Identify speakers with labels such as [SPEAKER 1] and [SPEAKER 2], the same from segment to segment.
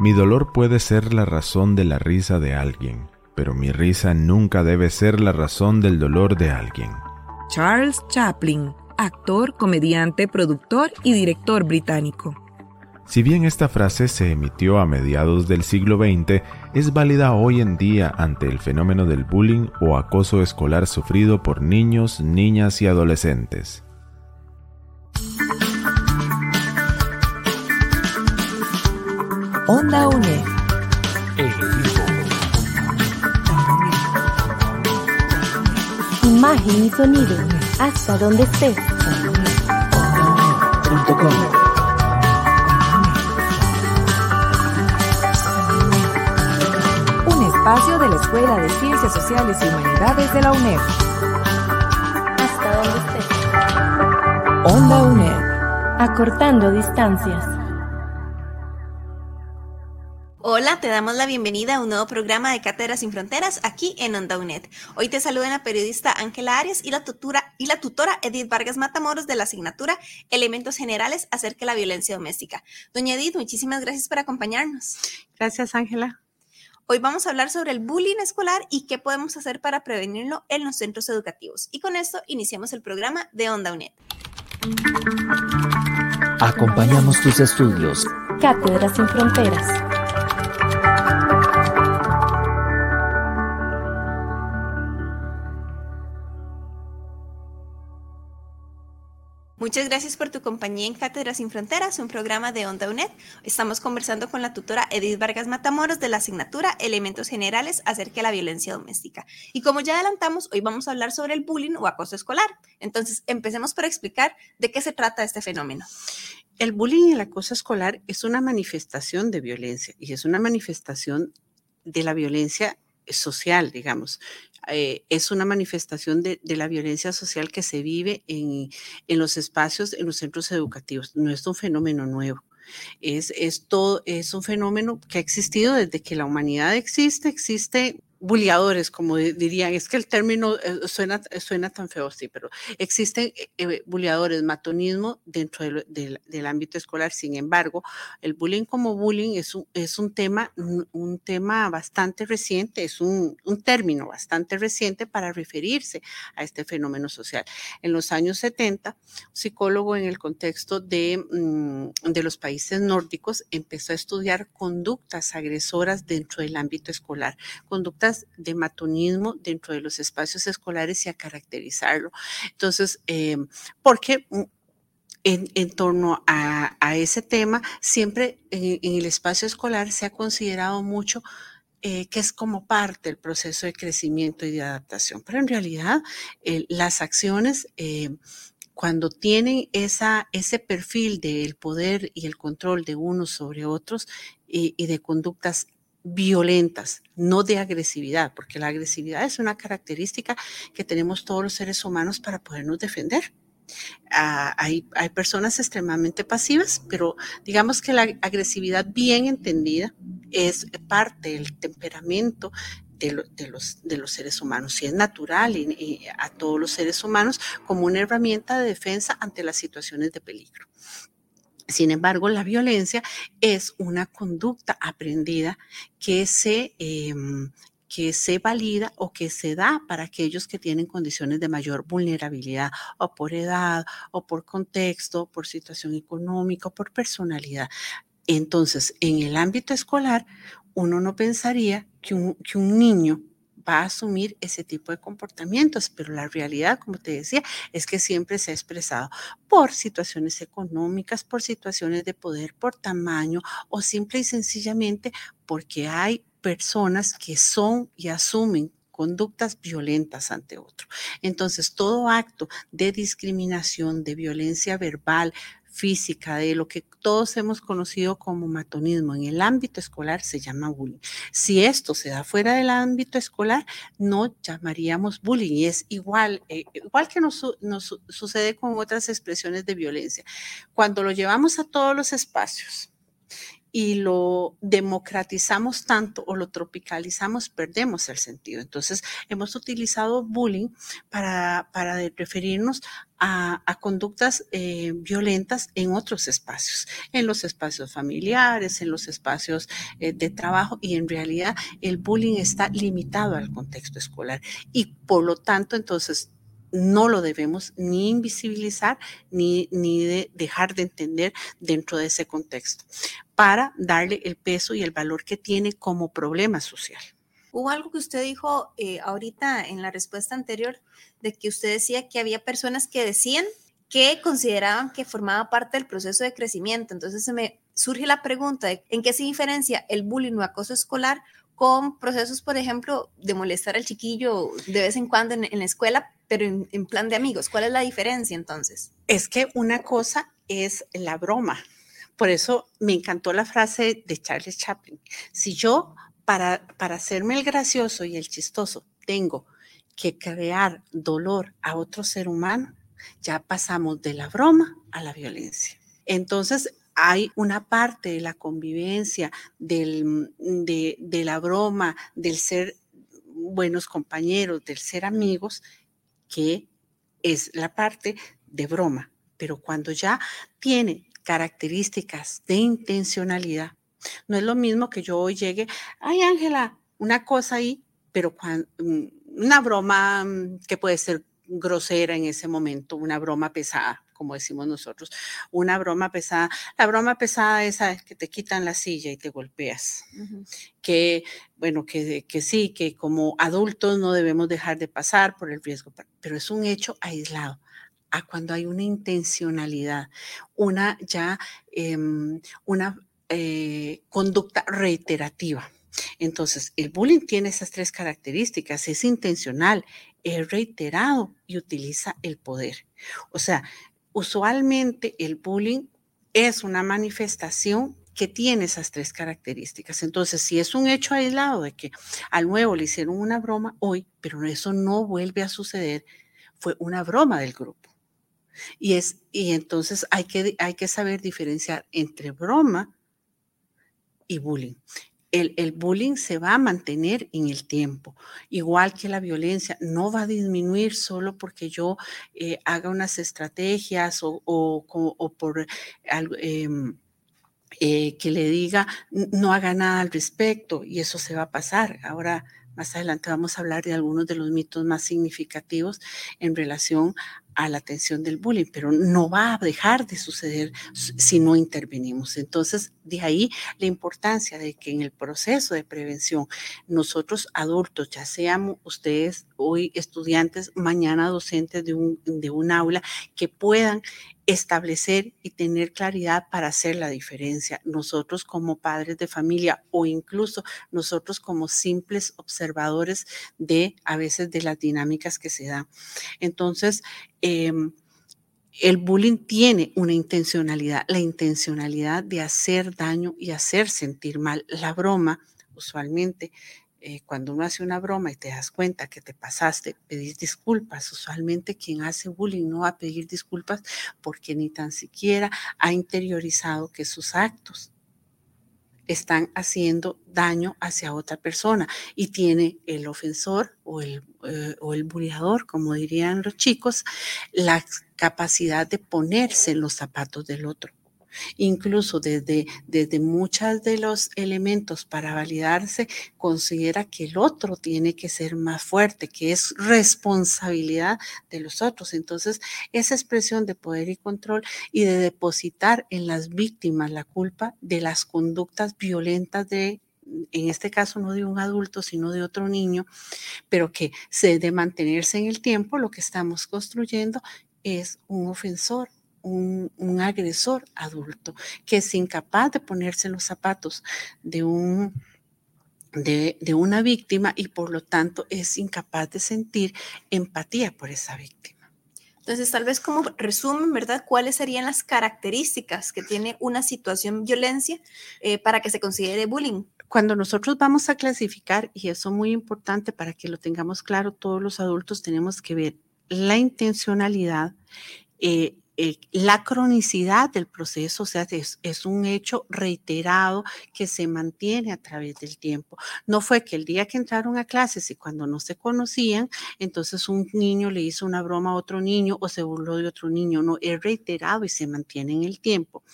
[SPEAKER 1] Mi dolor puede ser la razón de la risa de alguien, pero mi risa nunca debe ser la razón del dolor de alguien.
[SPEAKER 2] Charles Chaplin, actor, comediante, productor y director británico.
[SPEAKER 1] Si bien esta frase se emitió a mediados del siglo XX, es válida hoy en día ante el fenómeno del bullying o acoso escolar sufrido por niños, niñas y adolescentes.
[SPEAKER 2] Onda UNED.
[SPEAKER 3] Imagen y sonido, hasta donde estés.
[SPEAKER 2] Un espacio de la Escuela de Ciencias Sociales y Humanidades de la UNED.
[SPEAKER 3] Hasta donde estés.
[SPEAKER 2] Onda UNED.
[SPEAKER 3] Acortando distancias.
[SPEAKER 4] Hola, te damos la bienvenida a un nuevo programa de Cátedras sin Fronteras aquí en Onda UNED. Hoy te saludan la periodista Ángela Arias y la, tutora, y la tutora Edith Vargas Matamoros de la asignatura Elementos Generales acerca de la violencia doméstica. Doña Edith, muchísimas gracias por acompañarnos.
[SPEAKER 5] Gracias, Ángela.
[SPEAKER 4] Hoy vamos a hablar sobre el bullying escolar y qué podemos hacer para prevenirlo en los centros educativos. Y con esto iniciamos el programa de Onda UNED.
[SPEAKER 6] Acompañamos tus estudios.
[SPEAKER 3] Cátedras sin Fronteras.
[SPEAKER 4] Muchas gracias por tu compañía en Cátedras sin Fronteras, un programa de Onda UNED. Estamos conversando con la tutora Edith Vargas Matamoros de la asignatura Elementos Generales acerca de la violencia doméstica. Y como ya adelantamos, hoy vamos a hablar sobre el bullying o acoso escolar. Entonces, empecemos por explicar de qué se trata este fenómeno.
[SPEAKER 5] El bullying y el acoso escolar es una manifestación de violencia y es una manifestación de la violencia social, digamos. Eh, es una manifestación de, de, la violencia social que se vive en, en, los espacios, en los centros educativos. No es un fenómeno nuevo. Es, es, todo, es un fenómeno que ha existido desde que la humanidad existe, existe buleadores, como dirían, es que el término eh, suena, suena tan feo, sí, pero existen eh, buleadores, matonismo dentro del, del, ámbito escolar. Sin embargo, el bullying como bullying es un, es un tema, un, un tema bastante reciente, es un, un, término bastante reciente para referirse a este fenómeno social. En los años 70, un psicólogo en el contexto de, mm, de los países nórdicos empezó a estudiar conductas agresoras dentro del ámbito escolar, conductas de matonismo dentro de los espacios escolares y a caracterizarlo. Entonces, eh, porque en, en, torno a, ese tema, siempre en, el espacio escolar se ha considerado mucho eh, que es como parte del proceso de crecimiento y de adaptación, pero en realidad las acciones... Eh, cuando tienen esa, ese perfil del poder y el control de unos sobre otros y de conductas violentas, no de agresividad, porque la agresividad es una característica que tenemos todos los seres humanos para podernos defender. Ah, hay, hay, personas extremadamente pasivas, pero digamos que la agresividad bien entendida es parte del temperamento de, lo, de, los, de los, seres humanos y es natural a todos los seres humanos como una herramienta de defensa ante las situaciones de peligro. Sin embargo, la violencia es una conducta aprendida que se, eh, que se valida o que se da para aquellos que tienen condiciones de mayor vulnerabilidad o por edad o por contexto, por situación económica o por personalidad. Entonces, en el ámbito escolar, uno no pensaría que un, que un niño va a asumir ese tipo de comportamientos, pero la realidad, como te decía, es que siempre se ha expresado por situaciones económicas, por situaciones de poder, por tamaño o simple y sencillamente porque hay personas que son y asumen conductas violentas ante otro. Entonces, todo acto de discriminación, de violencia verbal, física, de lo que todos hemos conocido como matonismo en el ámbito escolar, se llama bullying. Si esto se da fuera del ámbito escolar, no llamaríamos bullying. Y es igual, eh, igual que nos, sucede con otras expresiones de violencia. Cuando lo llevamos a todos los espacios, y lo democratizamos tanto o lo tropicalizamos, perdemos el sentido. Entonces, hemos utilizado bullying para, para referirnos a, conductas eh, violentas en otros espacios, en los espacios familiares, en los espacios eh, de trabajo y en realidad el bullying está limitado al contexto escolar y por lo tanto entonces no lo debemos ni invisibilizar ni, ni de dejar de entender dentro de ese contexto para darle el peso y el valor que tiene como problema social.
[SPEAKER 4] Hubo algo que usted dijo eh, ahorita en la respuesta anterior, de que usted decía que había personas que decían que consideraban que formaba parte del proceso de crecimiento. Entonces se me surge la pregunta en qué se diferencia el bullying o acoso escolar con procesos, por ejemplo, de molestar al chiquillo de vez en cuando en, la escuela, pero en, plan de amigos. ¿Cuál es la diferencia entonces?
[SPEAKER 5] Es que una cosa es la broma. Por eso me encantó la frase de Charles Chaplin. Si yo, para, para hacerme el gracioso y el chistoso, tengo que crear dolor a otro ser humano, ya pasamos de la broma a la violencia. Entonces, hay una parte de la convivencia, del, de, de la broma, del ser buenos compañeros, del ser amigos, que es la parte de broma. Pero cuando ya tiene características de intencionalidad, no es lo mismo que yo hoy llegue, ay Ángela, una cosa ahí, pero cuando, mm, una broma mm, que puede ser grosera en ese momento, una broma pesada, como decimos nosotros, una broma pesada. La broma pesada es que te quitan la silla y te golpeas. Que, bueno, que, que sí, que como adultos no debemos dejar de pasar por el riesgo, pero es un hecho aislado a cuando hay una intencionalidad, una ya, em, una eh, conducta reiterativa. Entonces, el bullying tiene esas tres características, es intencional, es reiterado y utiliza el poder. O sea, usualmente el bullying es una manifestación que tiene esas tres características. Entonces, si es un hecho aislado de que al nuevo le hicieron una broma hoy, pero eso no vuelve a suceder, fue una broma del grupo. Y, es, y entonces hay que, hay que saber diferenciar entre broma y bullying el, bullying se va a mantener en el tiempo, igual que la violencia, no va a disminuir solo porque yo eh, haga unas estrategias o, por em, eh, que le diga no haga nada al respecto y eso se va a pasar. Ahora, más adelante vamos a hablar de algunos de los mitos más significativos en relación a la atención del bullying, pero no va a dejar de suceder si no intervenimos. Entonces, de ahí la importancia de que en el proceso de prevención, nosotros adultos, ya seamos ustedes hoy estudiantes, mañana docentes de un, de un aula, que puedan establecer y tener claridad para hacer la diferencia. Nosotros como padres de familia o incluso nosotros como simples observadores de a veces de las dinámicas que se dan. Entonces, em, el bullying tiene una intencionalidad, la intencionalidad de hacer daño y hacer sentir mal. La broma, usualmente, eh, cuando uno hace una broma y te das cuenta que te pasaste, pedir disculpas. Usualmente quien hace bullying no va a pedir disculpas porque ni tan siquiera ha interiorizado que sus actos están haciendo daño hacia otra persona y tiene el ofensor o el, eh, o el como dirían los chicos, la capacidad de ponerse en los zapatos del otro Incluso desde, desde muchos de los elementos para validarse, considera que el otro tiene que ser más fuerte, que es responsabilidad de los otros. Entonces, esa expresión de poder y control y de depositar en las víctimas la culpa de las conductas violentas de en este caso no de un adulto, sino de otro niño, pero que se de mantenerse en el tiempo, lo que estamos construyendo es un ofensor, un, agresor adulto que es incapaz de ponerse los zapatos de un de, de, una víctima y por lo tanto es incapaz de sentir empatía por esa víctima.
[SPEAKER 4] Entonces, tal vez como resumen, ¿verdad? ¿Cuáles serían las características que tiene una situación violencia eh, para que se considere bullying?
[SPEAKER 5] Cuando nosotros vamos a clasificar, y eso es muy importante para que lo tengamos claro, todos los adultos tenemos que ver la intencionalidad, eh, eh, la cronicidad del proceso, o sea, es, un hecho reiterado que se mantiene a través del tiempo. No fue que el día que entraron a clases y cuando no se conocían, entonces un niño le hizo una broma a otro niño o se burló de otro niño, no, es reiterado y se mantiene en el tiempo.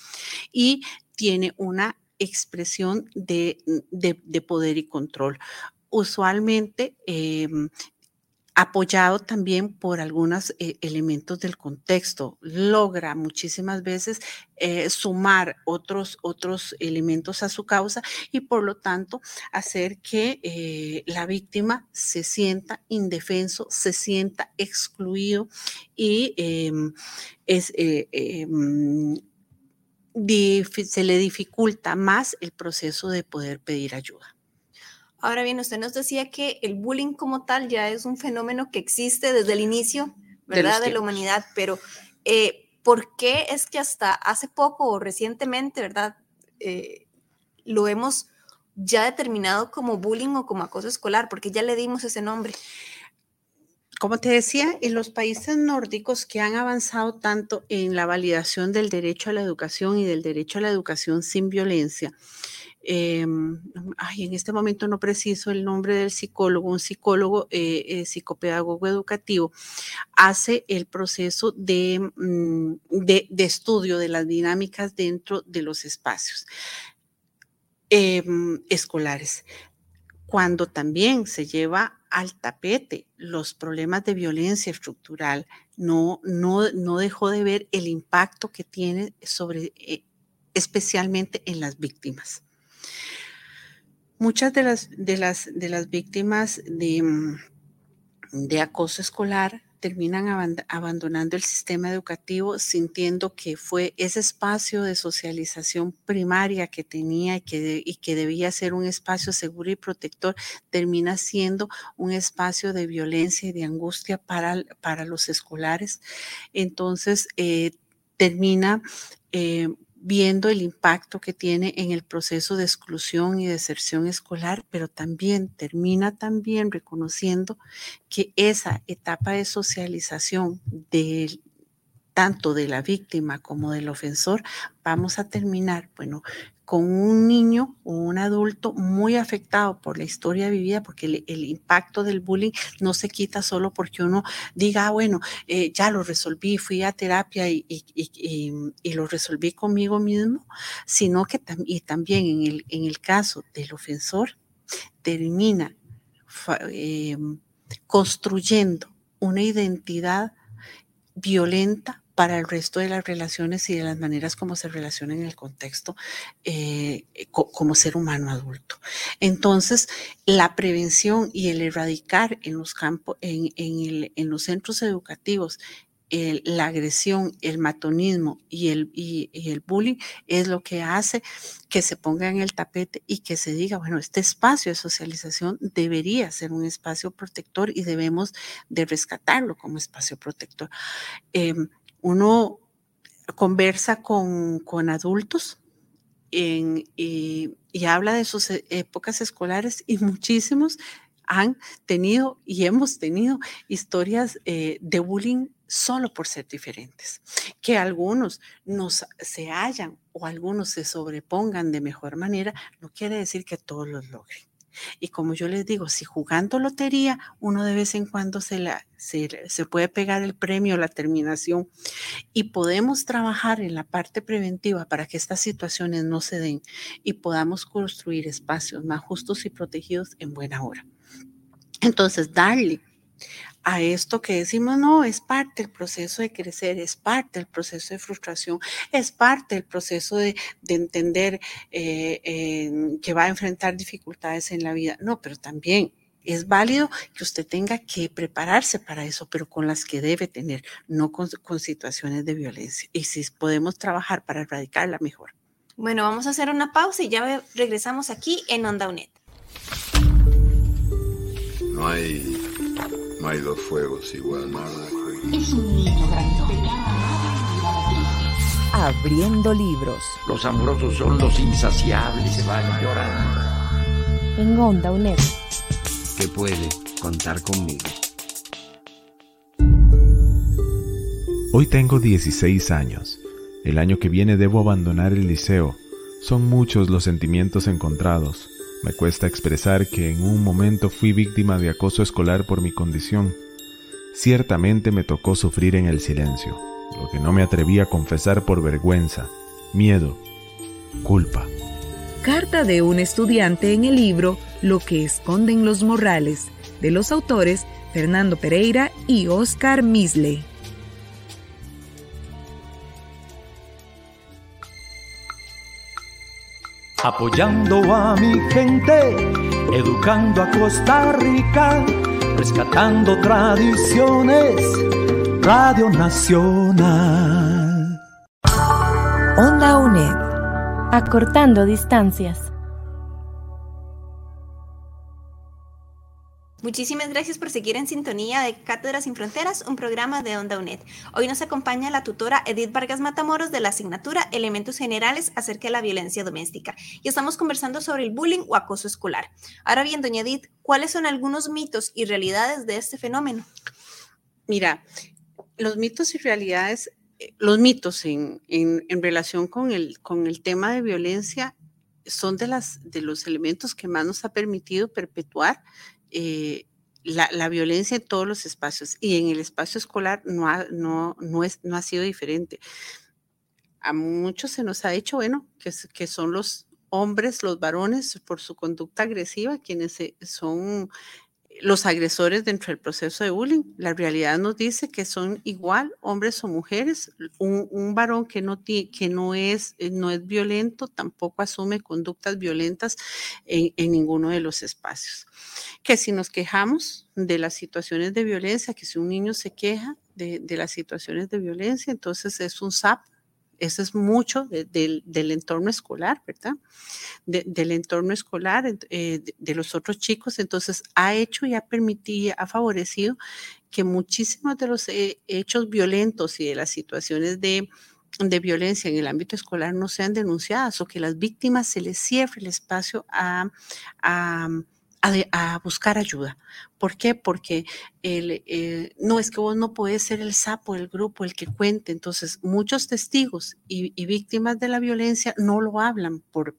[SPEAKER 5] Y tiene una expresión de, de, de poder y control. Usualmente eh, apoyado también por algunos eh, elementos del contexto, logra muchísimas veces eh, sumar otros, otros elementos a su causa y por lo tanto hacer que eh, la víctima se sienta indefenso, se sienta excluido y em, em, se le dificulta más el proceso de poder pedir ayuda.
[SPEAKER 4] Ahora bien, usted nos decía que el bullying como tal ya es un fenómeno que existe desde el inicio, ¿verdad? De, de la humanidad, pero eh, ¿por qué es que hasta hace poco o recientemente, ¿verdad? Eh, lo hemos ya determinado como bullying o como acoso escolar, porque ya le dimos ese nombre.
[SPEAKER 5] Como te decía, en los países nórdicos que han avanzado tanto en la validación del derecho a la educación y del derecho a la educación sin violencia, ay, en este momento no preciso el nombre del psicólogo, un psicólogo eh, eh, psicopedagogo educativo, hace el proceso de, mm, de, estudio de las dinámicas dentro de los espacios em, escolares. Cuando también se lleva al tapete los problemas de violencia estructural, no, no, no dejó de ver el impacto que tiene sobre, eh, especialmente en las víctimas. Muchas de las, de las, de las víctimas de, mm, de acoso escolar terminan abandonando el sistema educativo sintiendo que fue ese espacio de socialización primaria que tenía y que, y que debía ser un espacio seguro y protector, termina siendo un espacio de violencia y de angustia para, para los escolares. Entonces, eh, termina eh, viendo el impacto que tiene en el proceso de exclusión y deserción escolar, pero también termina también reconociendo que esa etapa de socialización del tanto de la víctima como del ofensor, vamos a terminar, bueno, con un niño o un adulto muy afectado por la historia vivida, porque el, impacto del bullying no se quita solo porque uno diga, ah, bueno, eh, ya lo resolví, fui a terapia y, y, y, lo resolví conmigo mismo, sino que y también en el, en el caso del ofensor termina eh, construyendo una identidad violenta para el resto de las relaciones y de las maneras como se relaciona en el contexto eh, co como ser humano adulto. Entonces, la prevención y el erradicar en los campos, en, en, los centros educativos la agresión, el matonismo y el, y, el bullying es lo que hace que se ponga en el tapete y que se diga, bueno, este espacio de socialización debería ser un espacio protector y debemos de rescatarlo como espacio protector. Eh, uno conversa con, adultos y, habla de sus e, épocas escolares y muchísimos han tenido y hemos tenido historias eh, de bullying solo por ser diferentes. Que algunos nos se hallan o algunos se sobrepongan de mejor manera, no quiere decir que todos los logren. Y como yo les digo, si jugando lotería, uno de vez en cuando se, la, se, se, puede pegar el premio, la terminación, y podemos trabajar en la parte preventiva para que estas situaciones no se den y podamos construir espacios más justos y protegidos en buena hora. Entonces, darle a esto que decimos, no, es parte del proceso de crecer, es parte del proceso de frustración, es parte del proceso de, de entender eh, eh, que va a enfrentar dificultades en la vida. No, pero también es válido que usted tenga que prepararse para eso, pero con las que debe tener, no con, con situaciones de violencia. Y si podemos trabajar para erradicarla, mejor.
[SPEAKER 4] Bueno, vamos a hacer una pausa y ya regresamos aquí en Onda UNED.
[SPEAKER 7] No hay no hay dos fuegos igual.
[SPEAKER 3] Es un niño grandote.
[SPEAKER 2] Abriendo libros.
[SPEAKER 6] Los amorosos son los insaciables, se van llorando.
[SPEAKER 3] En Onda UNED.
[SPEAKER 6] Que puede contar conmigo.
[SPEAKER 1] Hoy tengo 16 años. El año que viene debo abandonar el liceo. Son muchos los sentimientos encontrados. Me cuesta expresar que en un momento fui víctima de acoso escolar por mi condición. Ciertamente me tocó sufrir en el silencio, lo que no me atreví a confesar por vergüenza, miedo, culpa.
[SPEAKER 2] Carta de un estudiante en el libro Lo que esconden los morrales, de los autores Fernando Pereira y Oscar Misle.
[SPEAKER 8] Apoyando a mi gente, educando a Costa Rica, rescatando tradiciones, Radio Nacional.
[SPEAKER 9] Onda UNED, acortando distancias.
[SPEAKER 4] Muchísimas gracias por seguir en sintonía de Cátedras sin Fronteras, un programa de Onda UNED. Hoy nos acompaña la tutora Edith Vargas Matamoros de la asignatura Elementos Generales acerca de la violencia doméstica y estamos conversando sobre el bullying o acoso escolar. Ahora bien, doña Edith, ¿cuáles son algunos mitos y realidades de este fenómeno?
[SPEAKER 5] Mira, los mitos y realidades, eh, los mitos en, en, relación con el, con el tema de violencia son de, las, de los elementos que más nos ha permitido perpetuar eh, la, la, violencia en todos los espacios y en el espacio escolar no ha, no, no, es, no ha sido diferente. A muchos se nos ha dicho, bueno, que, que son los hombres, los varones, por su conducta agresiva, quienes son los agresores dentro del proceso de bullying. La realidad nos dice que son igual hombres o mujeres. Un, varón que, no, es, eh, no es violento tampoco asume conductas violentas en, ninguno de los espacios. Que si nos quejamos de las situaciones de violencia, que si un niño se queja de, de las situaciones de violencia, entonces es un SAP eso es mucho de, de, del entorno escolar, ¿verdad? De, del entorno escolar, eh, de, los otros chicos. Entonces, ha hecho y ha permitido, ha favorecido que muchísimos de los eh, hechos violentos y de las situaciones de, violencia en el ámbito escolar no sean denunciadas o que las víctimas se les cierre el espacio a a, buscar ayuda. ¿Por qué? Porque el, eh, no es que vos no puedes ser el sapo del grupo, el que cuente. Entonces, muchos testigos y, y víctimas de la violencia no lo hablan por,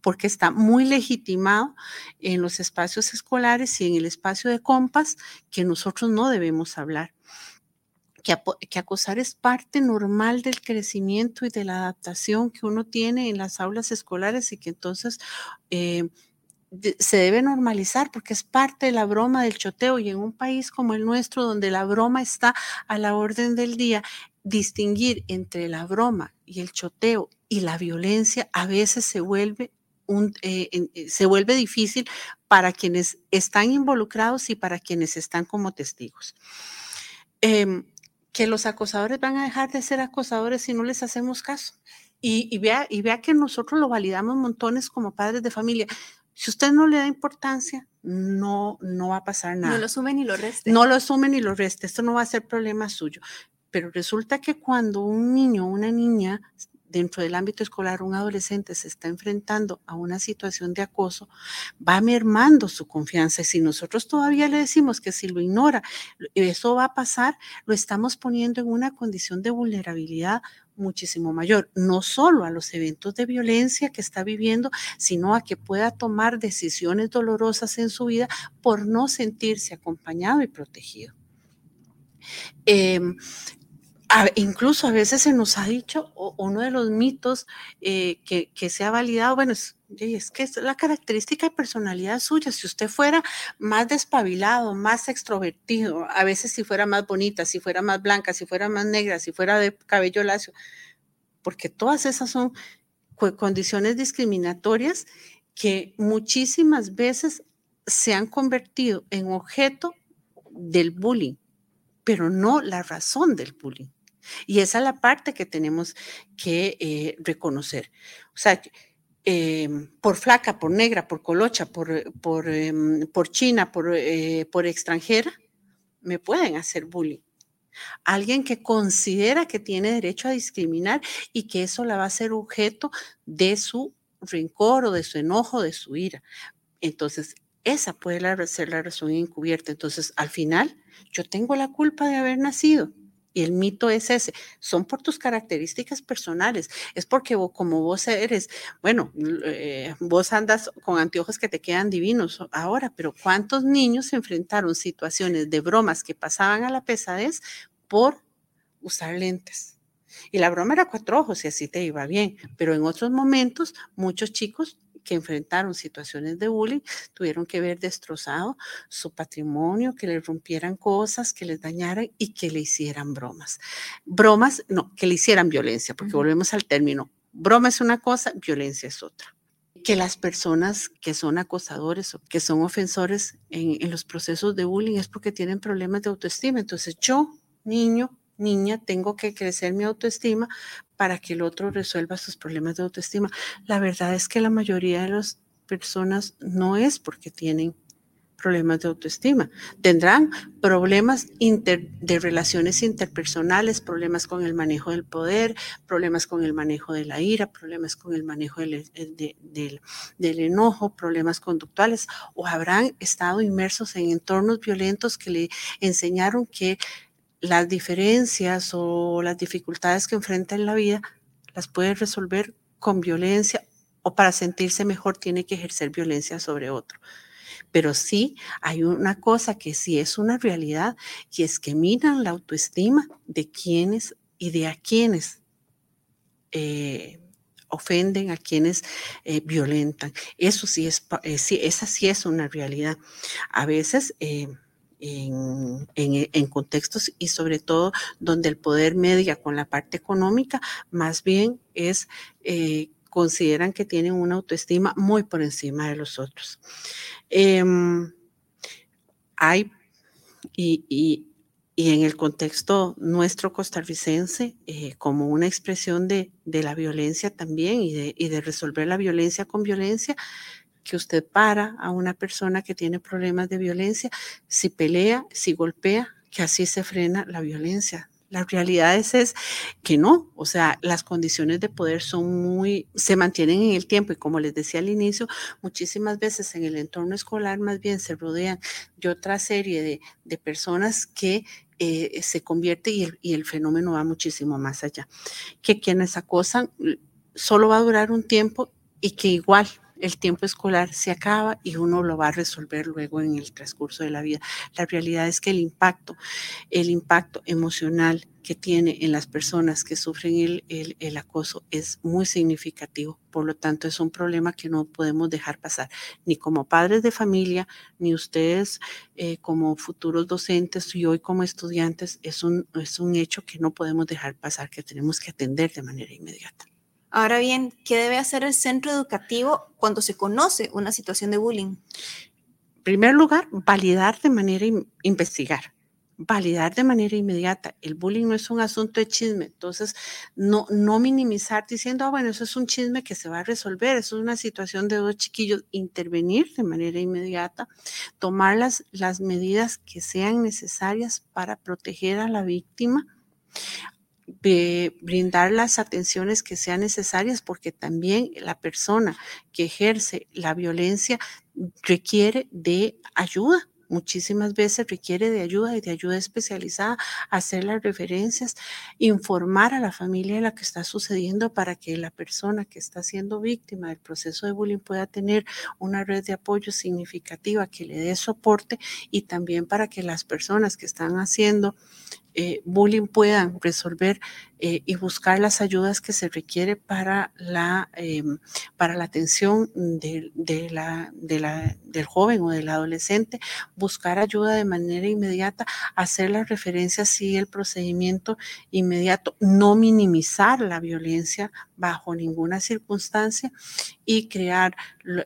[SPEAKER 5] porque está muy legitimado en los espacios escolares y en el espacio de compas que nosotros no debemos hablar. Que, que, acosar es parte normal del crecimiento y de la adaptación que uno tiene en las aulas escolares y que entonces eh, se debe normalizar porque es parte de la broma del choteo y en un país como el nuestro donde la broma está a la orden del día, distinguir entre la broma y el choteo y la violencia a veces se vuelve un, eh, eh, se vuelve difícil para quienes están involucrados y para quienes están como testigos. Eh, que los acosadores van a dejar de ser acosadores si no les hacemos caso. Y, vea, y vea que nosotros lo validamos montones como padres de familia. Si usted no le da importancia, no, no va a pasar nada.
[SPEAKER 4] No lo sume ni lo reste.
[SPEAKER 5] No lo sume ni lo reste. Esto no va a ser problema suyo. Pero resulta que cuando un niño o una niña dentro del ámbito escolar, un adolescente se está enfrentando a una situación de acoso, va mermando su confianza. Y si nosotros todavía le decimos que si lo ignora, eso va a pasar, lo estamos poniendo en una condición de vulnerabilidad muchísimo mayor, no solo a los eventos de violencia que está viviendo, sino a que pueda tomar decisiones dolorosas en su vida por no sentirse acompañado y protegido. A, incluso a veces se nos ha dicho, uno de los mitos eh, que, que, se ha validado, bueno, es, es, que es la característica de personalidad suya. Si usted fuera más despabilado, más extrovertido, a veces si fuera más bonita, si fuera más blanca, si fuera más negra, si fuera de cabello lacio, porque todas esas son condiciones discriminatorias que muchísimas veces se han convertido en objeto del bullying, pero no la razón del bullying. Y esa es la parte que tenemos que eh, reconocer. O sea, eh, por flaca, por negra, por colocha, por, por, eh, por china, por, eh, por extranjera, me pueden hacer bullying. Alguien que considera que tiene derecho a discriminar y que eso la va a ser objeto de su rencor o de su enojo, de su ira. Entonces, esa puede ser la razón encubierta. Entonces, al final, yo tengo la culpa de haber nacido Y el mito es ese, son por tus características personales, es porque como vos eres, bueno, eh, vos andas con anteojos que te quedan divinos ahora, pero ¿cuántos niños se enfrentaron situaciones de bromas que pasaban a la pesadez por usar lentes? Y la broma era cuatro ojos y así te iba bien, pero en otros momentos muchos chicos que enfrentaron situaciones de bullying tuvieron que ver destrozado su patrimonio, que le rompieran cosas, que les dañaran y que le hicieran bromas. Bromas, no, que le hicieran violencia, porque volvemos al término, broma es una cosa, violencia es otra que las personas que son acosadores o que son ofensores en, en, los procesos de bullying es porque tienen problemas de autoestima. Entonces yo, niño, niña, tengo que crecer mi autoestima para que el otro resuelva sus problemas de autoestima. La verdad es que la mayoría de las personas no es porque tienen problemas de autoestima. Tendrán problemas de relaciones interpersonales, problemas con el manejo del poder, problemas con el manejo de la ira, problemas con el manejo del, eh, enojo, problemas conductuales, o habrán estado inmersos en entornos violentos que le enseñaron que las diferencias o las dificultades que enfrenta en la vida las puede resolver con violencia o para sentirse mejor tiene que ejercer violencia sobre otro. Pero sí hay una cosa que sí es una realidad y es que miran la autoestima de quienes y de a quienes eh, ofenden, a quienes eh, violentan. Eso sí es, eh, sí, esa sí es una realidad. A veces en, contextos y sobre todo donde el poder media con la parte económica, más bien es, eh, consideran que tienen una autoestima muy por encima de los otros. Em, hay, y, y, y, en el contexto nuestro costarricense, eh, como una expresión de, de, la violencia también y de, y de resolver la violencia con violencia, que usted para a una persona que tiene problemas de violencia, si pelea, si golpea, que así se frena la violencia. La realidad es, es, que no, o sea, las condiciones de poder son muy, se mantienen en el tiempo y como les decía al inicio, muchísimas veces en el entorno escolar más bien se rodean de otra serie de, de personas que eh, se convierte y el, y el fenómeno va muchísimo más allá. Que quienes acosan solo va a durar un tiempo y que igual el tiempo escolar se acaba y uno lo va a resolver luego en el transcurso de la vida. La realidad es que el impacto, el impacto emocional que tiene en las personas que sufren el, acoso es muy significativo. Por lo tanto, es un problema que no podemos dejar pasar, ni como padres de familia, ni ustedes eh, como futuros docentes y hoy como estudiantes. Es un, es un hecho que no podemos dejar pasar, que tenemos que atender de manera inmediata.
[SPEAKER 4] Ahora bien, ¿qué debe hacer el centro educativo cuando se conoce una situación de bullying?
[SPEAKER 5] En primer lugar, validar de manera, investigar, validar de manera inmediata. El bullying no es un asunto de chisme, entonces no, no minimizar diciendo, ah, bueno, eso es un chisme que se va a resolver, eso es una situación de dos chiquillos, intervenir de manera inmediata, tomar las, las medidas que sean necesarias para proteger a la víctima brindar las atenciones que sean necesarias porque también la persona que ejerce la violencia requiere de ayuda. Muchísimas veces requiere de ayuda y de ayuda especializada, hacer las referencias, informar a la familia de la que está sucediendo para que la persona que está siendo víctima del proceso de bullying pueda tener una red de apoyo significativa que le dé soporte y también para que las personas que están haciendo eh, bullying puedan resolver eh, y buscar las ayudas que se requiere para la, em, para la atención de, la, de la, del joven o del adolescente, buscar ayuda de manera inmediata, hacer las referencias si el procedimiento inmediato, no minimizar la violencia bajo ninguna circunstancia y crear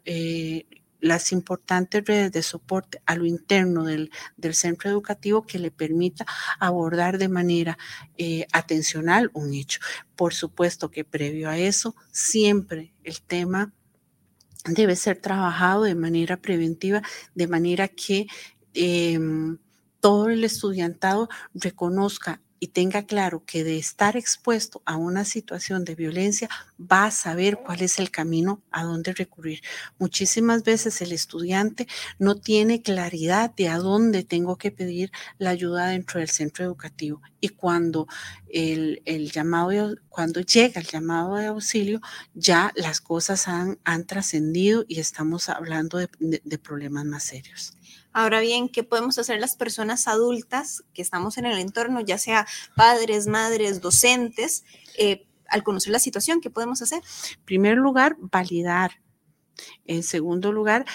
[SPEAKER 5] eh, las importantes redes de soporte a lo interno del, centro educativo que le permita abordar de manera eh, atencional un hecho. Por supuesto que previo a eso, siempre el tema debe ser trabajado de manera preventiva, de manera que em, todo el estudiantado reconozca y tenga claro que de estar expuesto a una situación de violencia va a saber cuál es el camino a dónde recurrir. Muchísimas veces el estudiante no tiene claridad de a dónde tengo que pedir la ayuda dentro del centro educativo y cuando el, llamado, cuando llega el llamado de auxilio, ya las cosas han, han trascendido y estamos hablando de problemas más serios.
[SPEAKER 4] Ahora bien, ¿qué podemos hacer las personas adultas que estamos en el entorno, ya sea padres, madres, docentes, eh, al conocer la situación? ¿Qué podemos hacer?
[SPEAKER 5] En primer lugar, validar. En segundo lugar,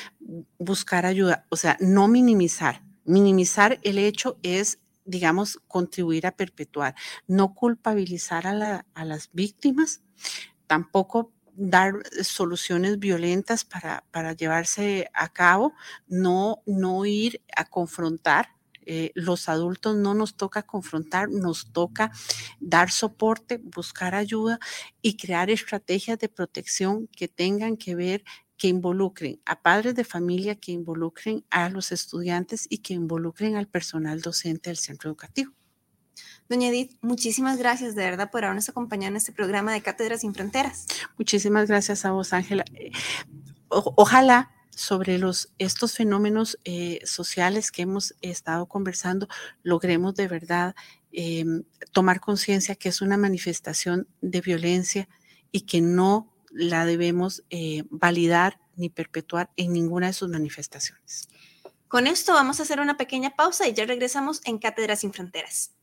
[SPEAKER 5] buscar ayuda, o sea, no minimizar. Minimizar el hecho es digamos, contribuir a perpetuar, no culpabilizar a, a las víctimas, tampoco dar soluciones violentas para, para llevarse a cabo, no, no ir a confrontar. Eh, los adultos no nos toca confrontar, nos toca dar soporte, buscar ayuda y crear estrategias de protección que tengan que ver que involucren a padres de familia, que involucren a los estudiantes y que involucren al personal docente del centro educativo.
[SPEAKER 4] Doña Edith, muchísimas gracias de verdad por habernos acompañado en este programa de Cátedras sin Fronteras.
[SPEAKER 5] Muchísimas gracias a vos, Ángela. Eh, ojalá sobre los, estos fenómenos eh, sociales que hemos estado conversando, logremos de verdad em, tomar conciencia que es una manifestación de violencia y que no la debemos eh, validar ni perpetuar en ninguna de sus manifestaciones.
[SPEAKER 4] Con esto vamos a hacer una pequeña pausa y ya regresamos en Cátedras sin Fronteras.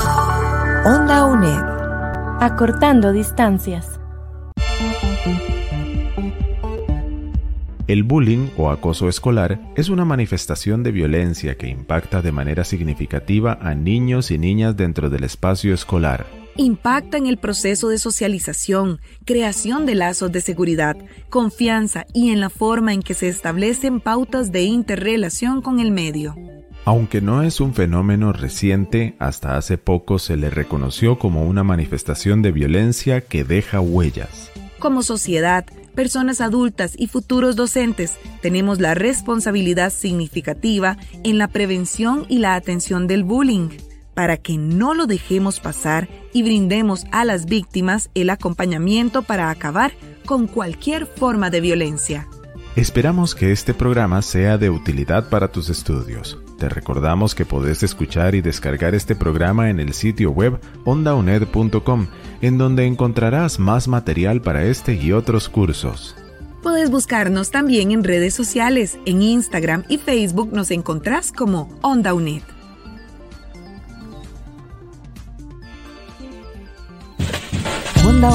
[SPEAKER 9] Onda UNED. Acortando distancias.
[SPEAKER 1] El bullying o acoso escolar es una manifestación de violencia que impacta de manera significativa a niños y niñas dentro del espacio escolar.
[SPEAKER 2] Impacta en el proceso de socialización, creación de lazos de seguridad, confianza y en la forma en que se establecen pautas de interrelación con el medio.
[SPEAKER 1] Aunque no es un fenómeno reciente, hasta hace poco se le reconoció como una manifestación de violencia que deja huellas.
[SPEAKER 2] Como sociedad, personas adultas y futuros docentes tenemos la responsabilidad significativa en la prevención y la atención del bullying, para que no lo dejemos pasar y brindemos a las víctimas el acompañamiento para acabar con cualquier forma de violencia.
[SPEAKER 1] Esperamos que este programa sea de utilidad para tus estudios. Te recordamos que podés escuchar y descargar este programa en el sitio web ondauned.com, en donde encontrarás más material para este y otros cursos.
[SPEAKER 2] Puedes buscarnos también en redes sociales. En Instagram y Facebook nos encontrás como OndaUNED.
[SPEAKER 9] Onda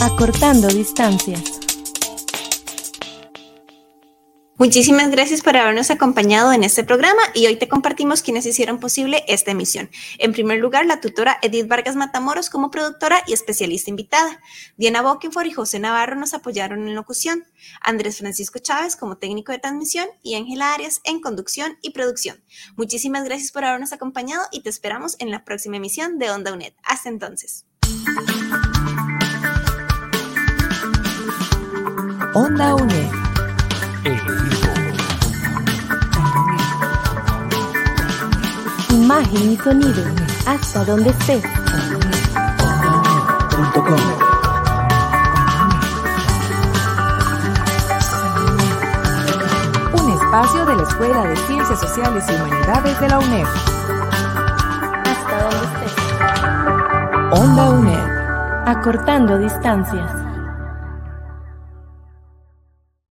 [SPEAKER 9] Acortando distancias.
[SPEAKER 4] Muchísimas gracias por habernos acompañado en este programa y hoy te compartimos quienes hicieron posible esta emisión. En primer lugar, la tutora Edith Vargas Matamoros como productora y especialista invitada. Diana Bokenfor y José Navarro nos apoyaron en locución. Andrés Francisco Chávez como técnico de transmisión y Ángela Arias en conducción y producción. Muchísimas gracias por habernos acompañado y te esperamos en la próxima emisión de Onda UNED. Hasta entonces.
[SPEAKER 9] Onda UNED Imagen y sonido, hasta donde estés. Un espacio de la Escuela de Ciencias Sociales y Humanidades de la UNED. Hasta donde estés. Onda UNED. Acortando distancias.